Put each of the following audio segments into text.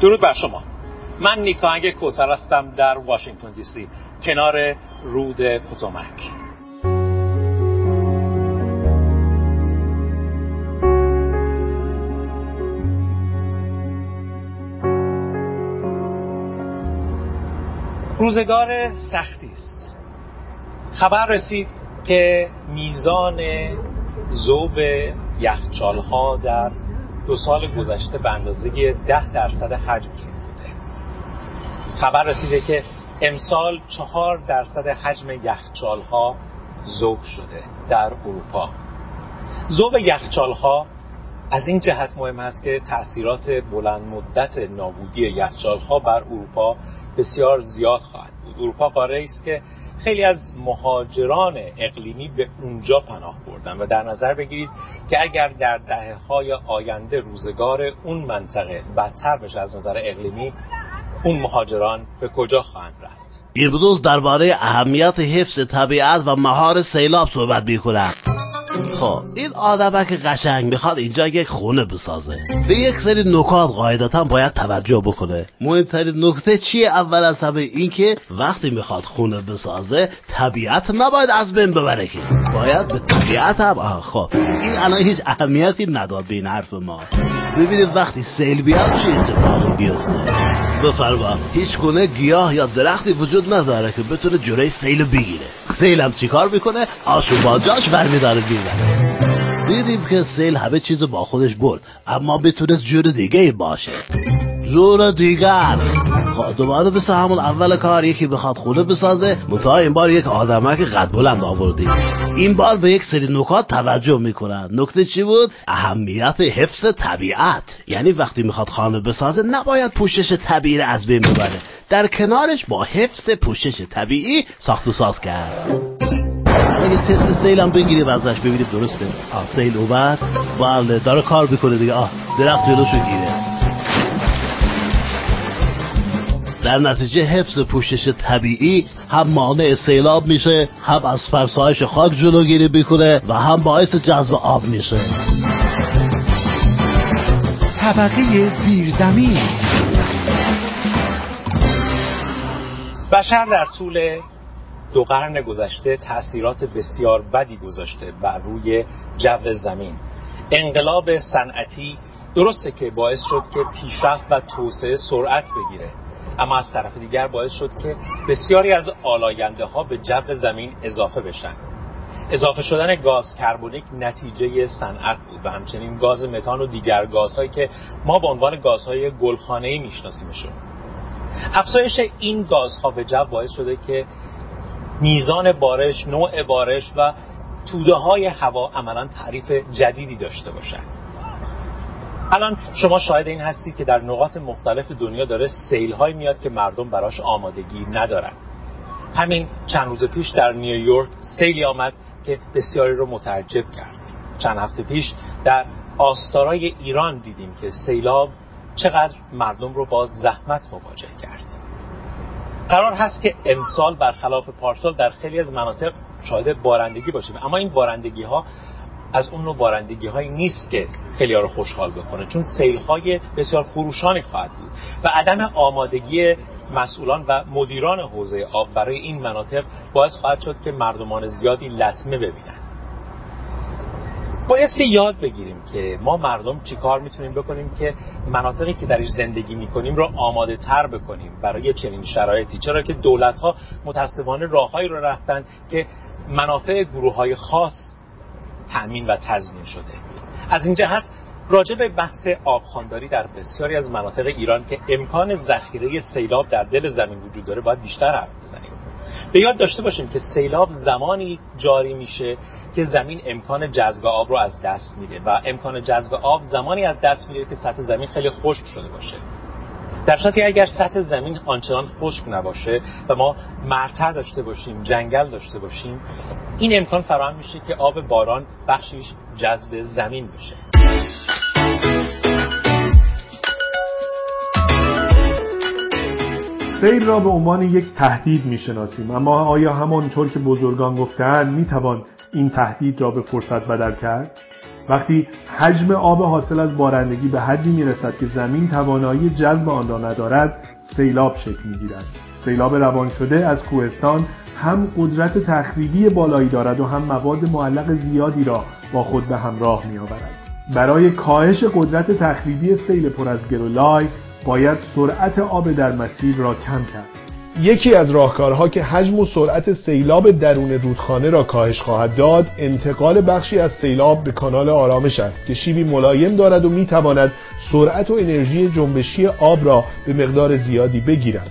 درود بر شما. من نیکاهنگ کوسر هستم در واشنگتن دی سی کنار رود پوتومک روزگار سختی است. خبر رسید که میزان ذوب یخچال ها در دو سال گذشته به اندازه ده درصد حجمشون بوده. خبر رسیده که امسال چهار درصد حجم یخچال ها ذوب شده در اروپا. ذوب یخچال ها از این جهت مهم است که تاثیرات بلند مدت نابودی یخچال ها بر اروپا بسیار زیاد خواهد بود. اروپا قاره است که خیلی از مهاجران اقلیمی به اونجا پناه بردن و در نظر بگیرید که اگر در دهه های آینده روزگار اون منطقه بدتر بشه از نظر اقلیمی اون مهاجران به کجا خواهند رفت؟ امروز درباره اهمیت حفظ طبیعت و مهار سیلاب صحبت می‌کنم خب این که قشنگ می‌خواد اینجا یک خونه بسازه. به یک سری نکات قاعدتا باید توجه بکنه. مهمترین نکته چیه اول از همه؟ این که وقتی می‌خواد خونه بسازه طبیعت نباید از بین ببره که. باید به طبیعت هم خب. این الان هیچ اهمیتی نداد به این حرف ما. ببینید وقتی سیل بیاد چه اتفاقی بیفته بفرما. هیچ گونه گیاه یا درختی وجود نداره که بتونه جلوی سیل بگیره. سیل هم چیکار می‌کنه؟ آشو با جاش برمیداره می‌بره دیدیم که سیل همه چیز با خودش برد اما بتونست جور دیگه باشه. جور دیگر. دوباره مثل همون اول کار یکی بخواد خونه بسازه منتها این بار یک آدمک قد بلند آوردیم این بار به یک سری نکات توجه می‌کنن. نکته چی بود؟ اهمیت حفظ طبیعت. یعنی وقتی می‌خواد خانه بسازه نباید پوشش طبیعی از بین ببره. در کنارش با حفظ پوشش طبیعی ساخت و ساز کرد. اگه تست سیل هم بگیریم ازش ببینیم درسته. آه سیل اومد. بله داره کار بکنه دیگه. آه درخت جلوشو گیره در نتیجه حفظ پوشش طبیعی هم مانع سیلاب میشه هم از فرسایش خاک جلوگیری می‌کنه و هم باعث جذب آب میشه. طبقه زیرزمین. بشر در طول دو قرن گذشته تاثیرات بسیار بدی گذاشته بر روی جو زمین. انقلاب صنعتی درسته که باعث شد که پیشرفت و توسعه سرعت بگیره اما از طرف دیگر باعث شد که بسیاری از آلاینده ها به جو زمین اضافه بشن. اضافه شدن گاز کربونیک نتیجه صنعت بود و همچنین گاز متان و دیگر گازهایی که ما به عنوان گازهای گلخانه‌ای میشناسیمشون. افزایش این گازها به جو باعث شده که میزان بارش، نوع بارش و توده های هوا عملا تعریف جدیدی داشته باشند الان شما شاهد این هستید که در نقاط مختلف دنیا داره سیل های میاد که مردم براش آمادگی ندارن. همین چند روز پیش در نیویورک سیلی آمد که بسیاری رو متعجب کرد. چند هفته پیش در آستارای ایران دیدیم که سیلاب چقدر مردم رو با زحمت مواجه کرد. قرار هست که امسال برخلاف پارسال در خیلی از مناطق شاهد بارندگی باشیم. اما این بارندگی ها از اون نوع بارندگی هایی نیست که خیلی ها رو خوشحال بکنه چون سیل های بسیار خروشانی خواهد بود و عدم آمادگی مسئولان و مدیران حوزه آب برای این مناطق باعث خواهد شد که مردمان زیادی لطمه ببینند بایستی یاد بگیریم که ما مردم چیکار می‌تونیم بکنیم که مناطقی که درش زندگی می‌کنیم رو آماده تر بکنیم برای چنین شرایطی. چرا که دولت ها متاسفانه راههایی رو رفتن که منافع گروه های خاص تأمین و تضمین شده. از این جهت راجع به بحث آبخانداری در بسیاری از مناطق ایران که امکان ذخیره سیلاب در دل زمین وجود داره باید بیشتر حرف بزنیم. به یاد داشته باشیم که سیلاب زمانی جاری میشه که زمین امکان جذب آب رو از دست میده و امکان جذب آب زمانی از دست میده که سطح زمین خیلی خشک شده باشه. در صورتی اگر سطح زمین آنچنان خشک نباشه و ما مرتع داشته باشیم جنگل داشته باشیم این امکان فراهم میشه که آب باران بخشیش جذب زمین بشه. سیل را به عنوان یک تهدید می‌شناسیم. اما آیا همانطور که بزرگان گفتند می‌توان این تهدید را به فرصت بدل کرد؟ وقتی حجم آب حاصل از بارندگی به حدی می‌رسد که زمین توانایی جذب آن را ندارد سیلاب شکل می‌گیرد. سیلاب روان شده از کوهستان هم قدرت تخریبی بالایی دارد و هم مواد معلق زیادی را با خود به همراه می آورد. برای کاهش قدرت تخریبی سیل پر از گرولای باید سرعت آب در مسیر را کم کرد. یکی از راهکارها که حجم و سرعت سیلاب درون رودخانه را کاهش خواهد داد انتقال بخشی از سیلاب به کانال آرامش است که شیبی ملایم دارد و می‌تواند سرعت و انرژی جنبشی آب را به مقدار زیادی بگیرد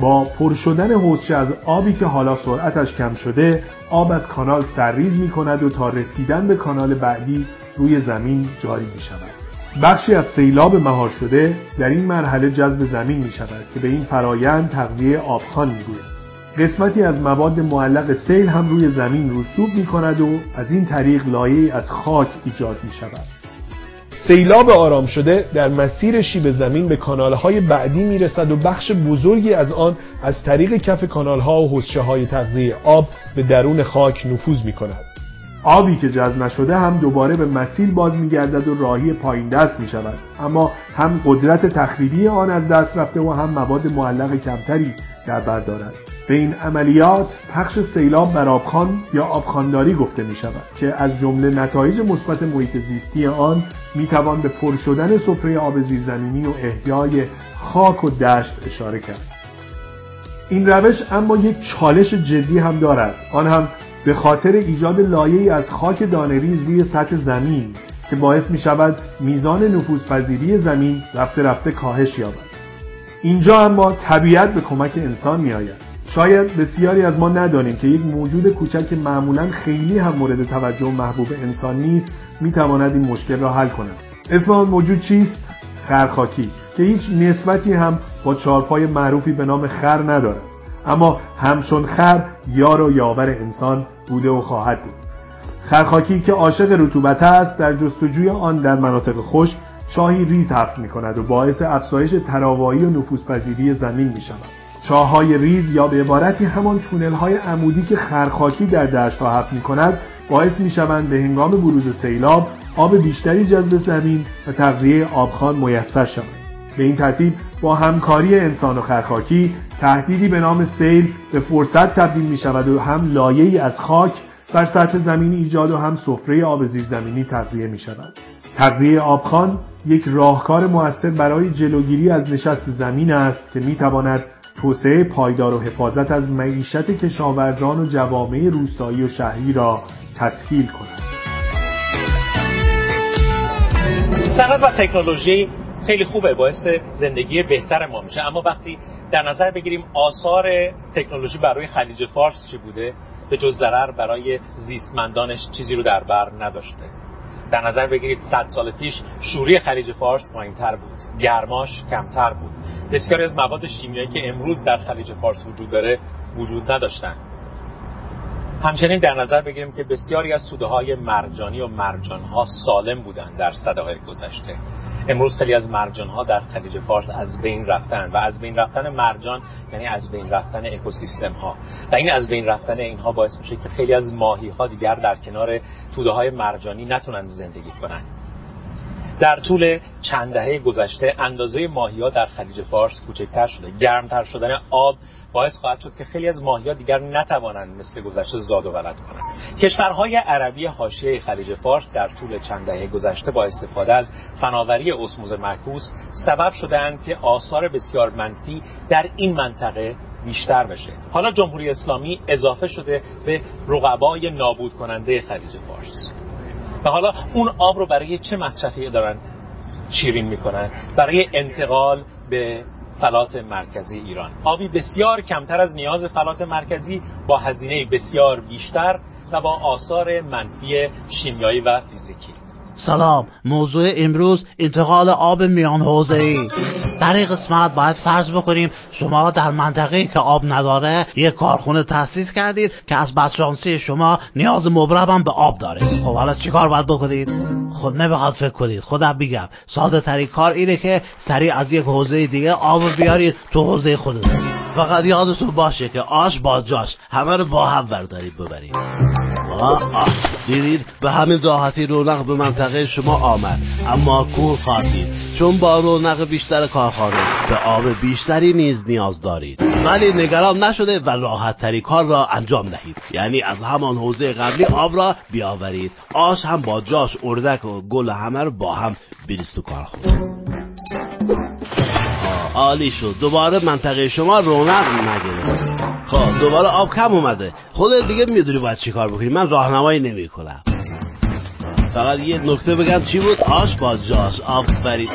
با پر شدن حوضچه از آبی که حالا سرعتش کم شده آب از کانال سرریز می کند و تا رسیدن به کانال بعدی روی زمین جاری می شود بخشی از سیلاب مهار شده در این مرحله جذب زمین می شود که به این فرایند تغذیه آبخان می گوید. قسمتی از مواد معلق سیل هم روی زمین رسوب می کند و از این طریق لایه از خاک ایجاد می شود سیلاب آرام شده در مسیر شیب زمین به کانالهای بعدی می‌رسد و بخش بزرگی از آن از طریق کف کانالها و حوزچه های تغذیه آب به درون خاک نفوذ می کند. آبی که جذب نشده هم دوباره به مسیل باز میگردد و راهی پایین دست می شود اما هم قدرت تخریبی آن از دست رفته و هم مواد معلق کمتری در بر دارد. به این عملیات پخش سیلاب بر آبخان یا آبخانداری گفته می شود که از جمله نتایج مثبت محیط زیستی آن می توان به پر شدن سفره آب زیرزمینی و احیای خاک و دشت اشاره کرد. این روش اما یک چالش جدی هم دارد. آن هم به خاطر ایجاد لایه‌ای از خاک دانریز روی سطح زمین که باعث می شود میزان نفوذپذیری زمین رفته رفته کاهش یابد. اینجا اما طبیعت به کمک انسان می آید شاید بسیاری از ما ندانیم که یک موجود کوچک که معمولا خیلی هم مورد توجه و محبوب انسان نیست می‌تواند این مشکل را حل کند. اسم آن موجود چیست؟ خرخاکی که هیچ نسبتی هم با چارپای معروفی به نام خر ندارد. اما همچون خر یار و یاور انسان بوده و خواهد بود. خرخاکی که عاشق رطوبت است در جستجوی آن در مناطق خشک چاهی ریز حفر می کند و باعث افزایش تراوایی و نفوذپذیری زمین می شود چاهای ریز یا به عبارتی همان تونل های عمودی که خرخاکی در دشت ها حفر می کند باعث می شوند به هنگام بروز سیلاب آب بیشتری جذب زمین و تغذیه آبخان میسر شود به این ترتیب با همکاری انسان و خرخاکی تهدیدی به نام سیل به فرصت تبدیل می شود و هم لایه از خاک بر سطح زمین ایجاد و هم سفره آب زیرزمینی تغذیه می شود تغذیه آبخان یک راهکار موثر برای جلوگیری از نشست زمین است که می تواند توسعه پایدار و حفاظت از معیشت کشاورزان و جوامع روستایی و شهری را تسهیل کند. صنعت و تکنولوژی خیلی خوبه باعث زندگی بهتر ما میشه. اما وقتی در نظر بگیریم آثار تکنولوژی برای خلیج فارس چی بوده به جز ضرر برای زیستمندانش چیزی رو در بر نداشته. در نظر بگیرید صد سال پیش شوری خلیج فارس تر بود گرماش کمتر بود. بسیاری از مواد شیمیایی که امروز در خلیج فارس وجود داره وجود نداشتن. همچنین در نظر بگیریم که بسیاری از توده های مرجانی و مرجان ها سالم بودند در صده های گذشته. امروز خیلی از مرجان ها در خلیج فارس از بین رفتن و از بین رفتن مرجان یعنی از بین رفتن اکوسیستم ها و این از بین رفتن اینها باعث میشه که خیلی از ماهی ها دیگر در کنار توده های مرجانی نتونن زندگی کنن. در طول چند دهه گذشته اندازه ماهی ها در خلیج فارس کوچکتر شده گرمتر شدن آب باعث خواهد شد که خیلی از ماهی دیگر نتوانند مثل گذشته زاد و ولد کنند. کشورهای عربی حاشیه خلیج فارس در طول چند دهه گذشته با استفاده از فناوری اسموز معکوس سبب شدهاند که آثار بسیار منفی در این منطقه بیشتر بشه. حالا جمهوری اسلامی اضافه شده به رقبای نابود کننده خلیج فارس. و حالا اون آب رو برای چه مصرفی دارن شیرین می‌کنن؟ برای انتقال به فلات مرکزی ایران. آبی بسیار کمتر از نیاز فلات مرکزی با هزینه بسیار بیشتر و با آثار منفی شیمیایی و فیزیکی. سلام. موضوع امروز انتقال آب میان حوزه ای در این قسمت باید فرض بکنیم شما در منطقه که آب نداره یک کارخونه تاسیس کردید که از بدشانسی شما نیاز مبرم به آب داره. خب حالا چیکار باید بکنید؟ خود نمی‌خواد فکر کنید. خودم بگم ساده ترین کار اینه که سریع از یک حوزه دیگه آب بیارید تو حوزه خودتون. فقط یادتون باشه که آش با جاش همه رو با هم بردارید ببرید. دیدید؟ به همین راحتی رونق به منطقه شما آمد. اما کور خواهید چون با رونق بیشتر کارخانه به آب بیشتری نیز نیاز دارید. ولی نگران نشده و راحت تری کار را انجام دهید. یعنی از همان حوزه قبلی آب را بیاورید. آش هم با جاش اردک و گل همه رو با هم بریست تو کارخانه عالی شد. دوباره منطقه شما رونق نگرفت. خب دوباره آب کم اومده. خودت دیگه می‌دونی باید چیکار بکنی. من راهنمایی نمی‌کنم. فقط یه نکته بگم. چی بود؟ آش با جاش. آفرین.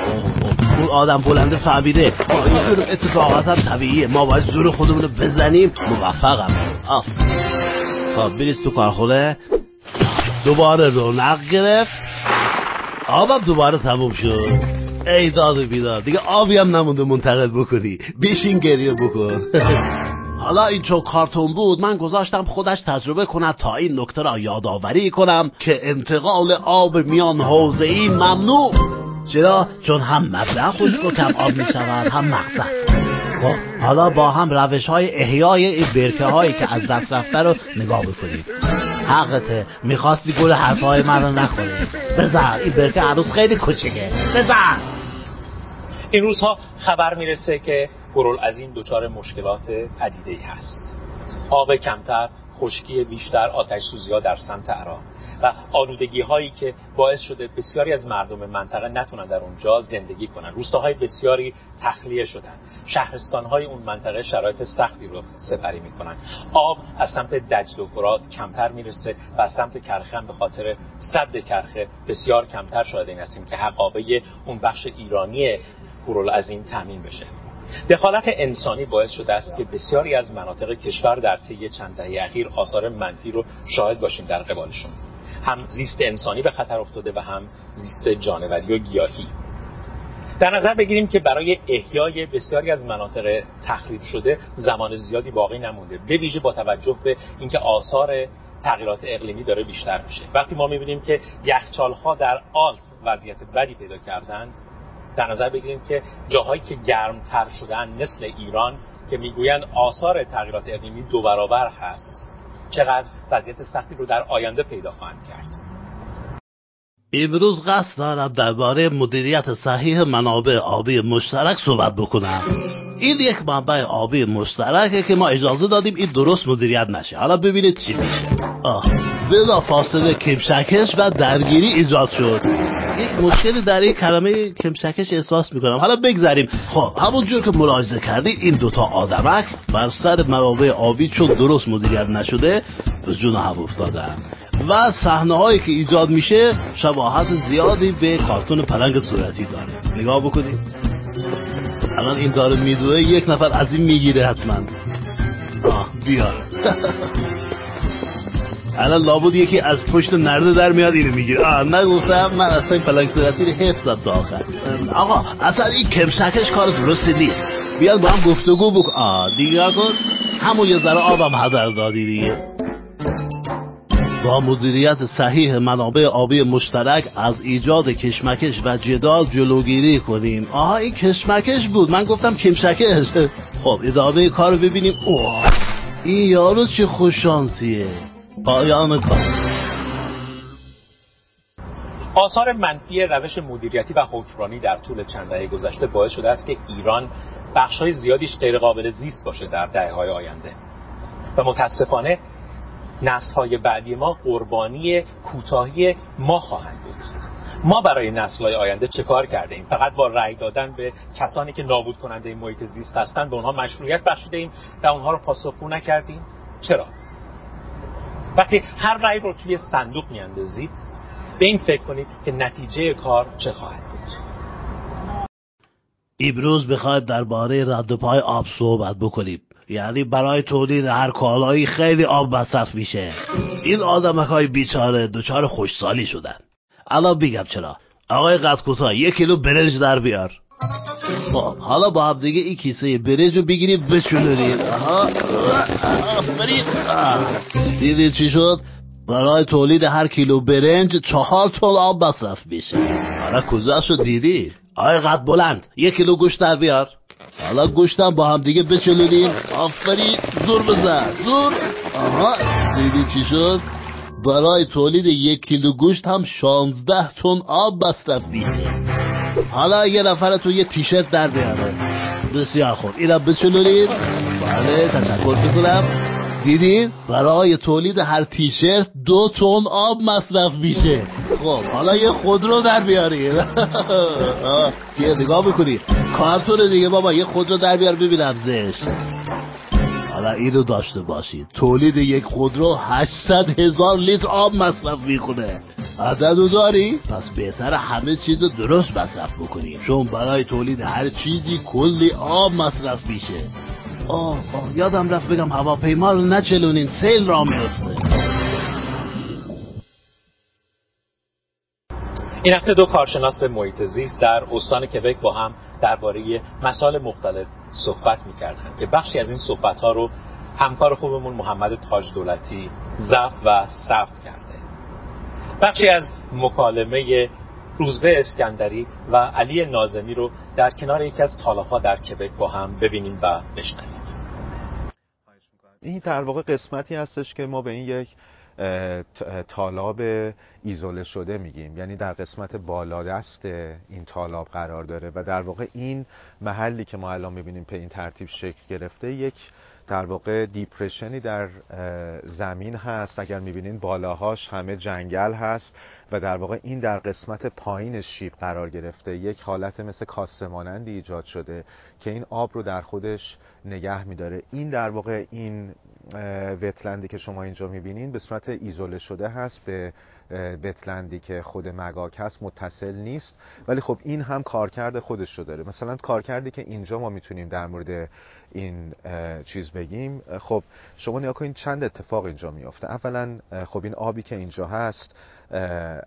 اون آدم بلنده فهمیده. این اتفاقات هم طبیعیه. ما باید زور خودمون بزنیم. موفقم. آف خب بریز تو کارخونه. دوباره رونق گرفت. آبم دوباره تموم شد. ای داد بیدار دیگه آبی هم نمونده منتقل بکنی. بیشین گریه بکن. حالا این چون کارتون بود من گذاشتم خودش تجربه کند تا این نکته را یادآوری کنم که انتقال آب میان حوزه ای ممنوع. چرا؟ چون هم مبلغ خشک و کم آب می شود هم مقصد خب حالا با هم روش های احیای این برکه هایی که از دست رفته رو نگاه بکنید حقته می‌خواستی گل حرفهای من رو نخوری. بزن این برکه عروس خیلی کوچیکه. بزن این روزها خبر می‌رسه که این دچار مشکلات عدیده ای هست. آب کمتر خشکی بیشتر آتش سوزی ها در سمت عراق و آلودگی هایی که باعث شده بسیاری از مردم منطقه نتونن در اونجا زندگی کنن. روستاهای بسیاری تخلیه شدن. شهرستان های اون منطقه شرایط سختی رو سپری می‌کنن. آب از سمت دجل و فرات کمتر می‌رسه و از سمت کرخه به خاطر صد کرخه بسیار کمتر شاهد این هستیم که حقابه اون بخش ایرانی این تامین بشه. دخالت انسانی باعث شده است که بسیاری از مناطق کشور در طی چند دهه اخیر آثار منفی رو شاهد باشیم در قبالشون. هم زیست انسانی به خطر افتاده و هم زیست جانوری و گیاهی. در نظر بگیریم که برای احیای بسیاری از مناطق تخریب شده زمان زیادی باقی نمونده. به ویژه با توجه به اینکه آثار تغییرات اقلیمی داره بیشتر میشه. وقتی ما می‌بینیم که یخچالها در آلپ وضعیت بدی پیدا کردند در نظر بگیریم که جاهایی که گرمتر شدن مثل ایران که می‌گویند آثار تغییرات اقلیمی دو برابر هست چقدر وضعیت سختی رو در آینده پیدا خواهند کرد. امروز قصد دارم درباره مدیریت صحیح منابع آبی مشترک صحبت بکنم. این یک منبع آبی مشترکه که ما اجازه دادیم این درست مدیریت نشه. حالا ببینید چی میشه. بلا فاصله کمشکش و درگیری ایجاد شد. یک مشکلی در این کلمه کمشکش احساس می‌کنم. حالا بگذاریم خب همونجور که ملاحظه کردی این دوتا آدمک بر سر منابع آبی چون درست مدیریت نشده به جون هم افتادن. و صحنه هایی که ایجاد میشه شباهت زیادی به کارتون پلنگ صورتی داره. نگاه بکنید. الان این داره میدوه یک نفر از این می‌گیره حتما. آه بیا الان لابد یکی از پشت نرده در میاد اینو می‌گیره. آه نگفتم من اصلا پلنگ صورتی رو حفظم تا آخر. آقا اصلا این کمشکش کار درستی نیست. بیاد با هم گفتگو بکن آه دیگه کن همون یه ذره آبم هدر دادی دیگه. با مدیریت صحیح منابع آبی مشترک از ایجاد کشمکش و جدال جلوگیری کنیم. آها این کشمکش بود. من گفتم کمشکش خب ادامه کار رو ببینیم. اوه این یارو چه خوششانسیه. پایان کار. آثار منفی روش مدیریتی و حکمرانی در طول چند دهه گذشته باعث شده است که ایران بخشهای زیادیش غیرقابل زیست باشه در دهه های آینده. و متاسفانه نسل های بعدی ما قربانی کوتاهی ما خواهند بود. ما برای نسل های آینده چه کار کرده ایم فقط با رأی دادن به کسانی که نابود کننده محیط زیست هستند به اونها مشروعیت بخشیده ایم و اونها رو پاسخگو نکردیم. چرا؟ وقتی هر رأی رو توی صندوق میاندازید به این فکر کنید که نتیجه کار چه خواهد بود. امروز بخواید درباره رد پای آب صحبت بکنیم. یعنی برای تولید هر کالایی خیلی آب مصرف میشه. این آدمک های بیچاره دچار خوشسالی شدن. الان بگم چرا. آقای قد کوتاه یک کیلو برنج در بیار. خب حالا با هم دیگه این کیسه برنج رو بگیریم بچونید دیدید چی شد؟ برای تولید هر کیلو برنج چهار تول آب مصرف میشه. حالا کجا شد دیدی؟ آقای قد بلند یک کیلو گوشت در بیار. حالا گوشتم با هم دیگه بچلونیم آفرین زور بزن زور آها دیدی چی شد برای تولید یک کیلو گوشت هم شانزده تن آب مصرف میشه حالا اگه نفرتون یه تیشرت در بیاره بسیار خوب اینم بچلونیم بله تشکر می‌کنم دیدین؟ برای تولید هر تیشرت دو تن آب مصرف میشه. خب حالا یه خودرو در بیاریم چیه نگاه می‌کنی؟ کارتون دیگه بابا یه خودرو در بیار ببینم زش حالا اینو داشته باشید تولید یک خودرو 800 هزار لیتر آب مصرف می‌کنه. عددو داری؟ پس بهتر همه چیز درست مصرف بکنیم چون برای تولید هر چیزی کلی آب مصرف میشه. آه, یادم رفت بگم هواپیما رو نچلونین سیل را میفته این هفته دو کارشناس محیط زیست در استان کبک با هم درباره مسائل مختلف صحبت می‌کردند که بخشی از این صحبت ها رو همکار خوبمون محمد تاج دولتی ضبط و ثبت کرده. بخشی از مکالمه روزبه اسکندری و علی نازمی رو در کنار یکی از تالاها در کبک با هم ببینیم و بشنویم. این در واقع قسمتی هستش که ما به این یک تالاب ایزوله شده میگیم. یعنی در قسمت بالادست این تالاب قرار داره و در واقع این محلی که ما الان می‌بینیم به این ترتیب شکل گرفته یک در واقع دیپرشنی در زمین هست. اگر می‌بینین بالاهاش همه جنگل هست. و در واقع این در قسمت پایین شیب قرار گرفته. یک حالت مثل کاسه مانندی ایجاد شده که این آب رو در خودش نگه میداره. این در واقع این وتلندی که شما اینجا می‌بینین به صورت ایزوله شده هست به وتلندی که خود مگاک هست متصل نیست. ولی خب این هم کارکرد خودش رو داره. مثلا کارکردی که اینجا ما می‌تونیم در مورد این چیز بگیم خب شما نیا کنید چند اتفاق اینجا میافته. اولا خب این آبی که اینجا هست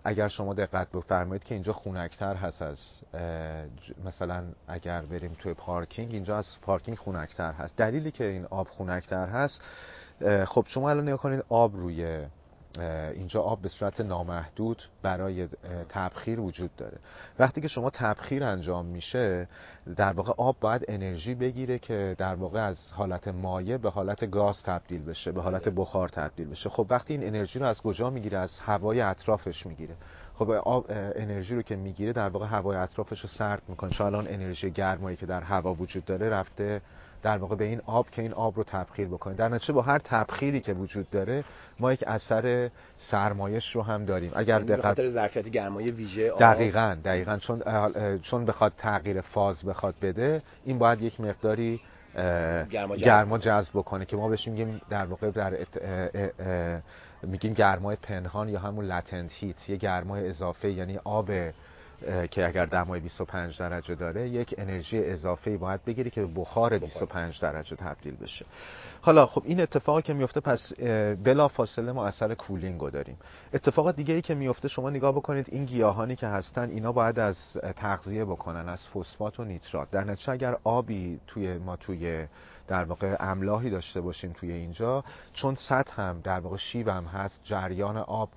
اگر شما دقت بفرمایید که اینجا خونکتر هست از مثلا اگر بریم توی پارکینگ اینجا از پارکینگ خونکتر هست. دلیلی که این آب خونکتر هست خب شما الان نگاه کنید آب روی اینجا آب به صورت نامحدود برای تبخیر وجود داره. وقتی که شما تبخیر انجام میشه در واقع آب باید انرژی بگیره که در واقع از حالت مایع به حالت گاز تبدیل بشه به حالت بخار تبدیل بشه. خب وقتی این انرژی رو از کجا می‌گیره؟ از هوای اطرافش می‌گیره. خب آب انرژی رو که می‌گیره در واقع هوای اطرافش رو سرد می‌کنه. چون الان انرژی گرمایی که در هوا وجود داره رفته در واقع به این آب که این آب رو تبخیر بکنه. در نتیجه با هر تبخیری که وجود داره ما یک اثر سرمایش رو هم داریم. اگر یعنی دقت ظرفیت گرمای ویژه آب. دقیقاً دقیقاً. چون چون بخواد تغییر فاز بخواد بده این باید یک مقداری گرما جذب بکنه. که ما بهش میگیم در واقع در میگیم گرمای پنهان یا همون لتنت هیت یه گرمای اضافه یعنی آب که اگر دمای 25 درجه داره یک انرژی اضافه باید بگیری که بخار 25 درجه تبدیل بشه. حالا خب این اتفاقی که میفته پس بلا فاصله ما اثر کولینگ داریم. اتفاق دیگه ای که میفته شما نگاه بکنید این گیاهانی که هستن اینا باید از تغذیه بکنن از فسفات و نیترات. در نتیجه اگر آبی توی ما توی در واقع املاحی داشته باشیم توی اینجا چون سطح هم در واقع شیب هم هست جریان آب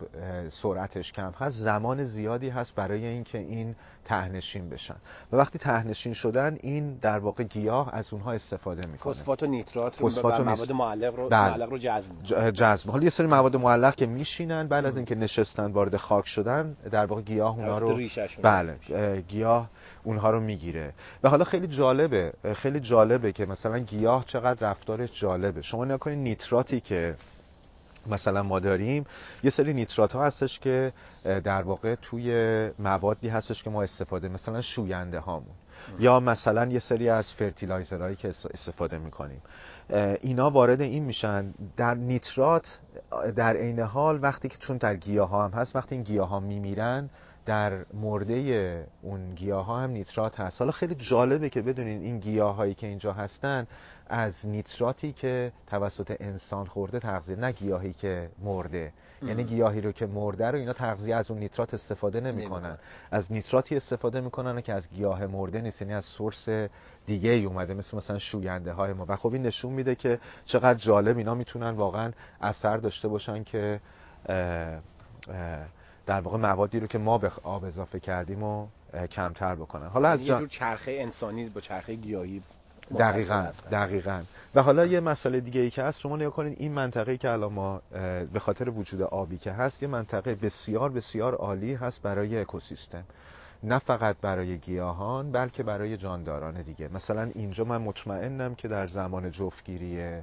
سرعتش کم هست زمان زیادی هست برای اینکه این تهنشین بشن. و وقتی تهنشین شدن این در واقع گیاه از اونها استفاده می‌کنه. فسفات و نیترات فسفات و مواد معلق رو بله. معلق رو جذب جذب. حالا یه سری مواد معلق که میشینن بعد از اینکه نشستن وارد خاک شدن در واقع گیاه اونها رو بله. گیاه اونها رو می‌گیره. و حالا خیلی جالبه. خیلی جالبه که مثلا گیاه چقدر رفتارش جالبه. شما نگاه کنید نیتراتی که مثلا ما داریم یه سری نیترات ها هستش که در واقع توی موادی هستش که ما استفاده مثلا شوینده هامون. یا مثلا یه سری از فرتیلایزرهایی که استفاده می‌کنیم. اینا وارد این میشن. در نیترات در عین حال وقتی که چون در گیاه ها هم هست وقتی این گیاه ها میمیرن در مرده اون گیاه ها هم نیترات هست. حالا خیلی جالبه که بدونین این گیاه هایی که اینجا هستن از نیتراتی که توسط انسان خورده تغذیه نه گیاهی که مرده. یعنی گیاهی رو که مرده رو اینا تغذیه از اون نیترات استفاده نمی‌کنن. از نیتراتی استفاده می‌کنن که از گیاه مرده نیست یعنی از سورس دیگه ای اومده مثل مثلا شوینده های ما. و خب این نشون میده که چقدر جالب اینا می‌تونن واقعا اثر داشته باشن که اه اه در واقع موادی رو که ما به آب اضافه کردیم و کمتر بکنن. حالا از یه جور چرخه انسانی با چرخه گیاهی دقیقا دقیقا. و حالا یه مسئله دیگه ای که هست شما نگاه کنید این منطقه که الان ما به خاطر وجود آبی که هست یه منطقه بسیار بسیار عالی هست برای اکوسیستم. نه فقط برای گیاهان بلکه برای جانداران دیگه. مثلا اینجا من مطمئنم که در زمان جفتگیری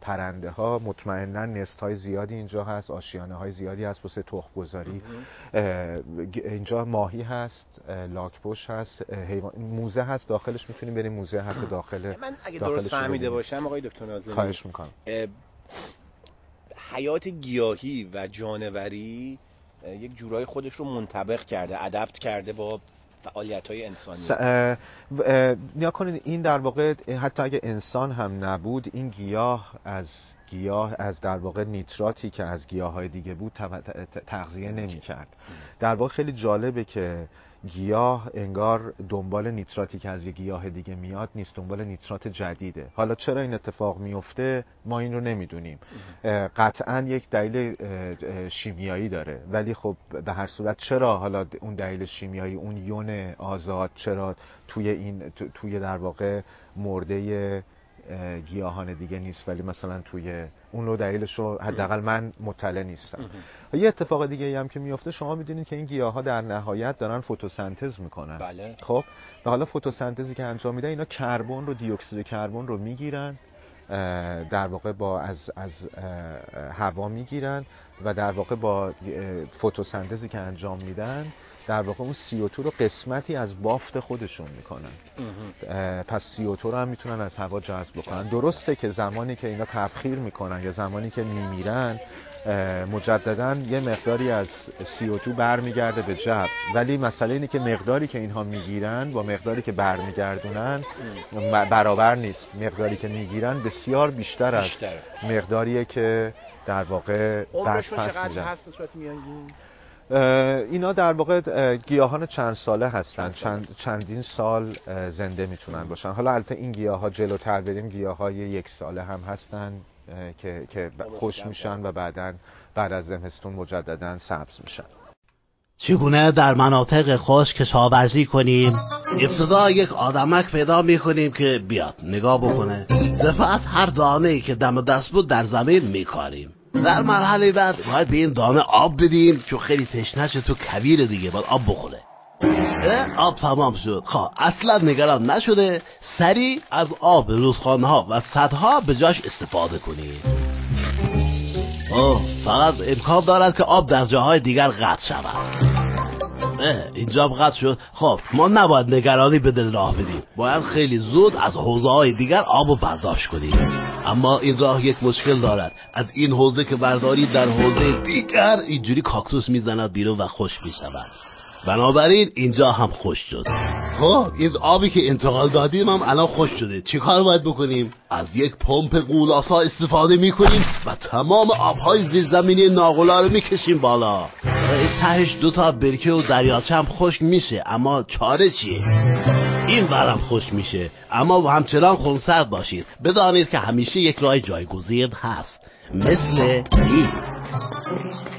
پرنده ها مطمئنا نست های زیادی اینجا هست آشیانه های زیادی هست واسه تخم گذاری اینجا ماهی هست لاکپوش هست حیوان موزه هست. داخلش می‌تونیم بریم موزه حتی داخل من اگه درست فهمیده باشم آقای دکتر ناظمی خواهش می‌کنم. حیات گیاهی و جانوری یک جورای خودش رو منطبق کرده ادپت کرده با فعالیت های انسانی نیا کنید این در واقع حتی اگه انسان هم نبود این گیاه از گیاه از در واقع نیتراتی که از گیاه های دیگه بود تغذیه نمی کرد در واقع خیلی جالبه که گیاه انگار دنبال نیتراتی که از یه گیاه دیگه میاد نیست دنبال نیترات جدیده. حالا چرا این اتفاق میفته؟ ما این رو نمی‌دونیم. قطعا یک دلیل شیمیایی داره. ولی خب به هر صورت چرا حالا اون دلیل شیمیایی اون یون آزاد چرا توی این توی در واقع مرده گیاهان دیگه نیست ولی مثلا توی اون رو دلیلش رو حداقل من مطلع نیستم. یه اتفاق دیگه هم که میفته شما می‌دونید که این گیاه ها در نهایت دارن فتوسنتز می‌کنن. بله. خب و حالا فتوسنتزی که انجام میدن اینا کربن رو دی اکسید کربن رو می‌گیرن در واقع با از از هوا می‌گیرن و در واقع با فتوسنتزی که انجام میدن در واقع اون CO2 رو قسمتی از بافت خودشون می‌کنن. پس CO2 رو هم می‌تونن از هوا جذب بکنن. درسته که زمانی که اینا تبخیر می‌کنن یا زمانی که میمیرن مجددا یه مقداری از CO2 برمیگرده به جو ولی مسئله اینه که مقداری که اینها می‌گیرن با مقداری که برمیگردونن برابر نیست. مقداری که می‌گیرن بسیار بیشتر از مقداریه که در واقع بعد پس هست اینا در واقع گیاهان چند ساله هستن. چند چندین سال زنده می‌تونن باشن. حالا البته این گیاه ها جلوتر بریم. گیاه های یک ساله هم هستن که که خوش میشن و بعدا بعد از زمستون مجددا سبز میشن. چگونه در مناطق خوش کشاورزی کنیم؟ ابتدا یک آدمک پیدا می‌کنیم که بیاد نگاه بکنه. زفت هر دانه که دم دست بود در زمین میکاریم. در مرحله بعد باید به این دانه آب بدیم چون خیلی تشنش تو کویر دیگه باید آب بخوره. آب تمام شد. خواه اصلا نگران نشده سریع از آب رودخانه ها و صدها به جاش استفاده کنید فقط امکان دارد که آب در جاهای دیگر قطع شود. اینجا قطع شد. خب ما نباید نگرانی به دل راه بدیم. باید خیلی زود از حوزه های دیگر آب و برداشت کنیم. اما این راه یک مشکل دارد. از این حوزه که برداری در حوزه دیگر اینجوری کاکتوس می‌زند بیرون و خوش می‌شود. بنابراین اینجا هم خوش شد. خب این آبی که انتقال دادیم هم الان خوش شده. چی کار باید بکنیم؟ از یک پمپ قولاسا استفاده می‌کنیم و تمام آبهای زیرزمینی ناغلا رو می‌کشیم بالا. این تهش دوتا برکه و دریاچه هم خشک میشه اما چاره چیه؟ این برم خوش میشه اما همچنان خونسرد باشید. بدانید که همیشه یک راه جایگزین هست مثل این.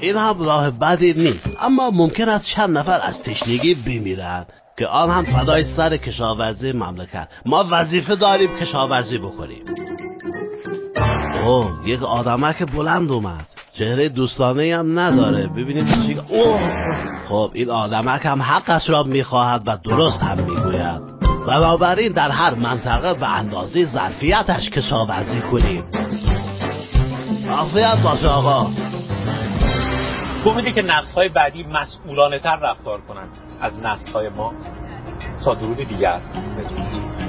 این هم راه بدی نیست. اما ممکن است چند نفر از تشنگی بمیرند که آن هم فدای سر کشاورزی مملکت. ما وظیفه داریم کشاورزی بکنیم. اوه یک آدمک بلند اومد. چهره دوستانه هم نداره. ببینید چی خب این آدمک هم حقش را می‌خواهد و درست هم می‌گوید. بنابراین در هر منطقه به اندازه ظرفیتش کشاورزی کنیم. عافیت باشه آقا. میدی که نسل بعدی مسئولانه تر رفتار کنند از نسل ما تا درود دیگر. بدونید